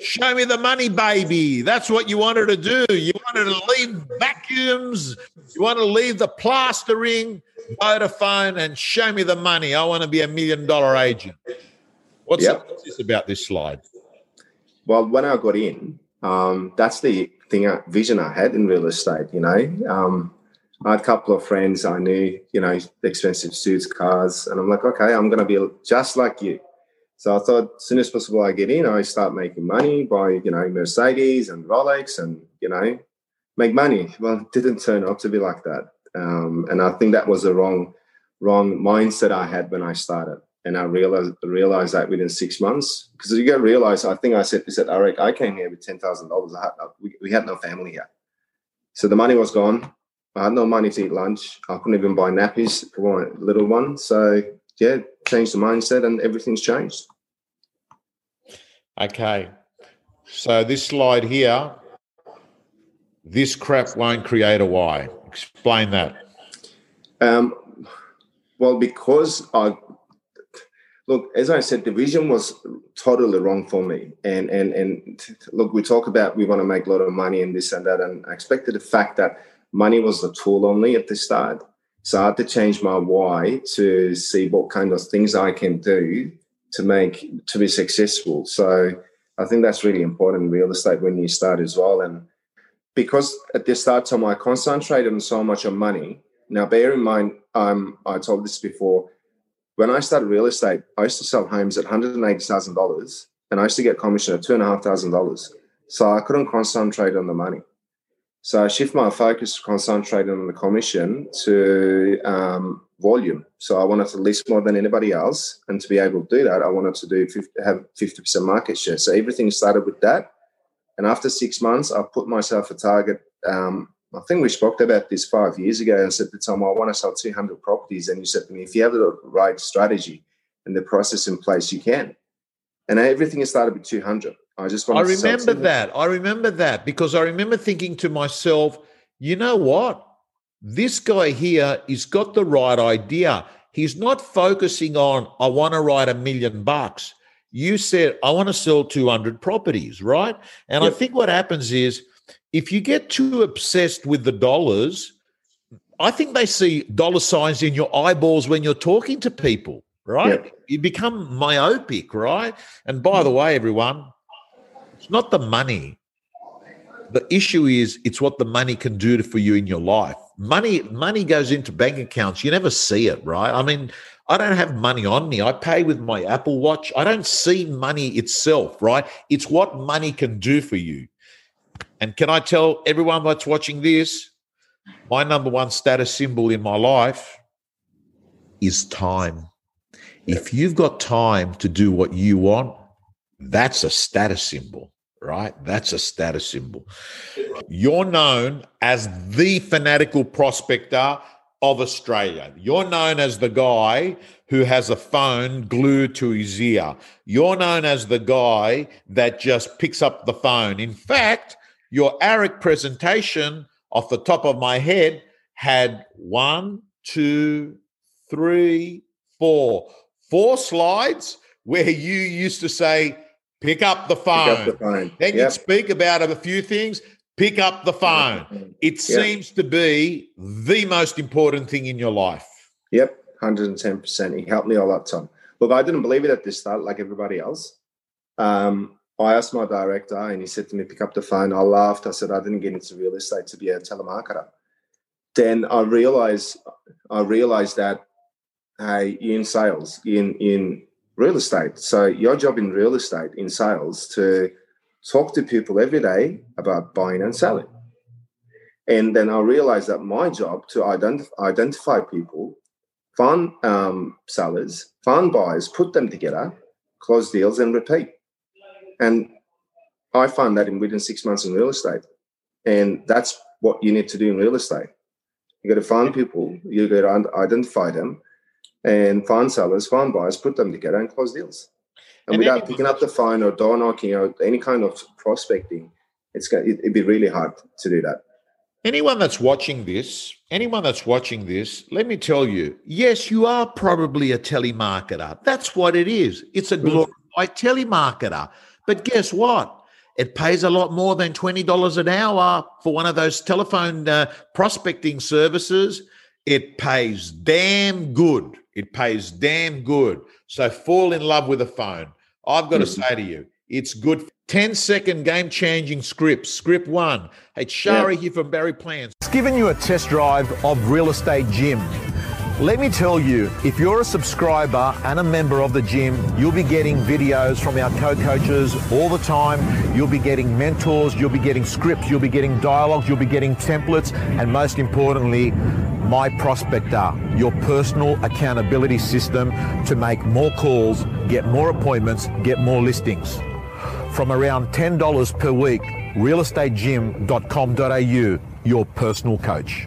Show me the money, baby. That's what you wanted to do. You wanted to leave vacuums. You want to leave the plastering, Vodafone, and show me the money. I want to be a million dollar agent. What's, Yep. what's this about this slide? Well, when I got in, um, that's the thing, I, vision I had in real estate. You know, um, I had a couple of friends I knew, you know, expensive suits, cars, and I'm like, okay, I'm going to be just like you. So I thought, as soon as possible, I get in, I start making money, buy, you know, Mercedes and Rolex, and you know, make money. Well, it didn't turn out to be like that, um, and I think that was the wrong, wrong mindset I had when I started. And I realized realized that within six months, because you got to realize. I think I said this at AREC. I came here with ten thousand dollars. We, we had no family here, so the money was gone. I had no money to eat lunch. I couldn't even buy nappies for my little one. So yeah, changed the mindset, and everything's changed. Okay. So this slide here, this crap won't create a Y. Explain that. Um, well, because I look, as I said, the vision was totally wrong for me. And and and look, we talk about we want to make a lot of money and this and that, and I expected the fact that money was the tool only at the start. So I had to change my why to see what kind of things I can do to make to be successful. So I think that's really important in real estate when you start as well. And because at the start time I concentrated on so much on money. Now bear in mind, um, I told this before. When I started real estate, I used to sell homes at hundred and eighty thousand dollars, and I used to get commission at two and a half thousand dollars. So I couldn't concentrate on the money. So I shift my focus to concentrating on the commission to um, volume. So I wanted to list more than anybody else, and to be able to do that, I wanted to do 50, have fifty percent market share. So everything started with that, and after six months, I put myself a target. Um, I think we spoke about this five years ago, and said to Tom, I want to sell two hundred properties, and you said to me, if you have the right strategy and the process in place, you can. And everything started with two hundred. I just I wanted to sell remember that. I remember that because I remember thinking to myself, you know what? This guy here has got the right idea. He's not focusing on, I want to write a million bucks. You said, I want to sell 200 properties, right? And I think what happens is if you get too obsessed with the dollars, I think they see dollar signs in your eyeballs when you're talking to people, right? Yep. You become myopic, right? And by the way, everyone, it's not the money. The issue is it's what the money can do for you in your life. Money, money goes into bank accounts. You never see it, right? I mean, I don't have money on me. I pay with my Apple Watch. I don't see money itself, right? It's what money can do for you. And can I tell everyone that's watching this, my number one status symbol in my life is time. If you've got time to do what you want, that's a status symbol, right? That's a status symbol. You're known as the fanatical prospector of Australia. You're known as the guy who has a phone glued to his ear. You're known as the guy that just picks up the phone. In fact, your AREC presentation off the top of my head had one, two, three, four, four slides where you used to say, pick up the Pick phone. up the phone. Then Yep. you'd speak about a few things, pick up the phone. It Yeah. seems to be the most important thing in your life. Yep, hundred and ten percent. He helped me a lot, Tom. Look, I didn't believe it at the start, like everybody else. Um, I asked my director, and he said to me, "Pick up the phone." I laughed. I said, "I didn't get into real estate to be a telemarketer." Then I realized, I realized that, hey, you're in sales, in in real estate. So your job in real estate, in sales, to talk to people every day about buying and selling. And then I realized that my job to ident- identify people find um, sellers, find buyers, put them together, close deals, and repeat. And I found that in within six months in real estate, and that's what you need to do in real estate. You got to find people, you got to identify them, and find sellers, find buyers, put them together, and close deals. And, And without picking up the phone or door knocking or any kind of prospecting, it's going to it'd be really hard to do that. Anyone that's watching this, anyone that's watching this, let me tell you, yes, you are probably a telemarketer. That's what it is. It's a glorified telemarketer. But guess what? it pays a lot more than $20 an hour for one of those telephone uh, prospecting services. It pays damn good. It pays damn good. So fall in love with a phone. I've got to mm-hmm. say to you, it's good. 10 second game changing scripts. Script one. Hey, Shari Yeah. here from Barry Plant. It's given you a test drive of Real Estate Gym. Let me tell you, if you're a subscriber and a member of the gym, you'll be getting videos from our co-coaches all the time. You'll be getting mentors, you'll be getting scripts, you'll be getting dialogues, you'll be getting templates, and most importantly, My Prospector, your personal accountability system to make more calls, get more appointments, get more listings. From around $10 per week, realestategym.com.au, your personal coach.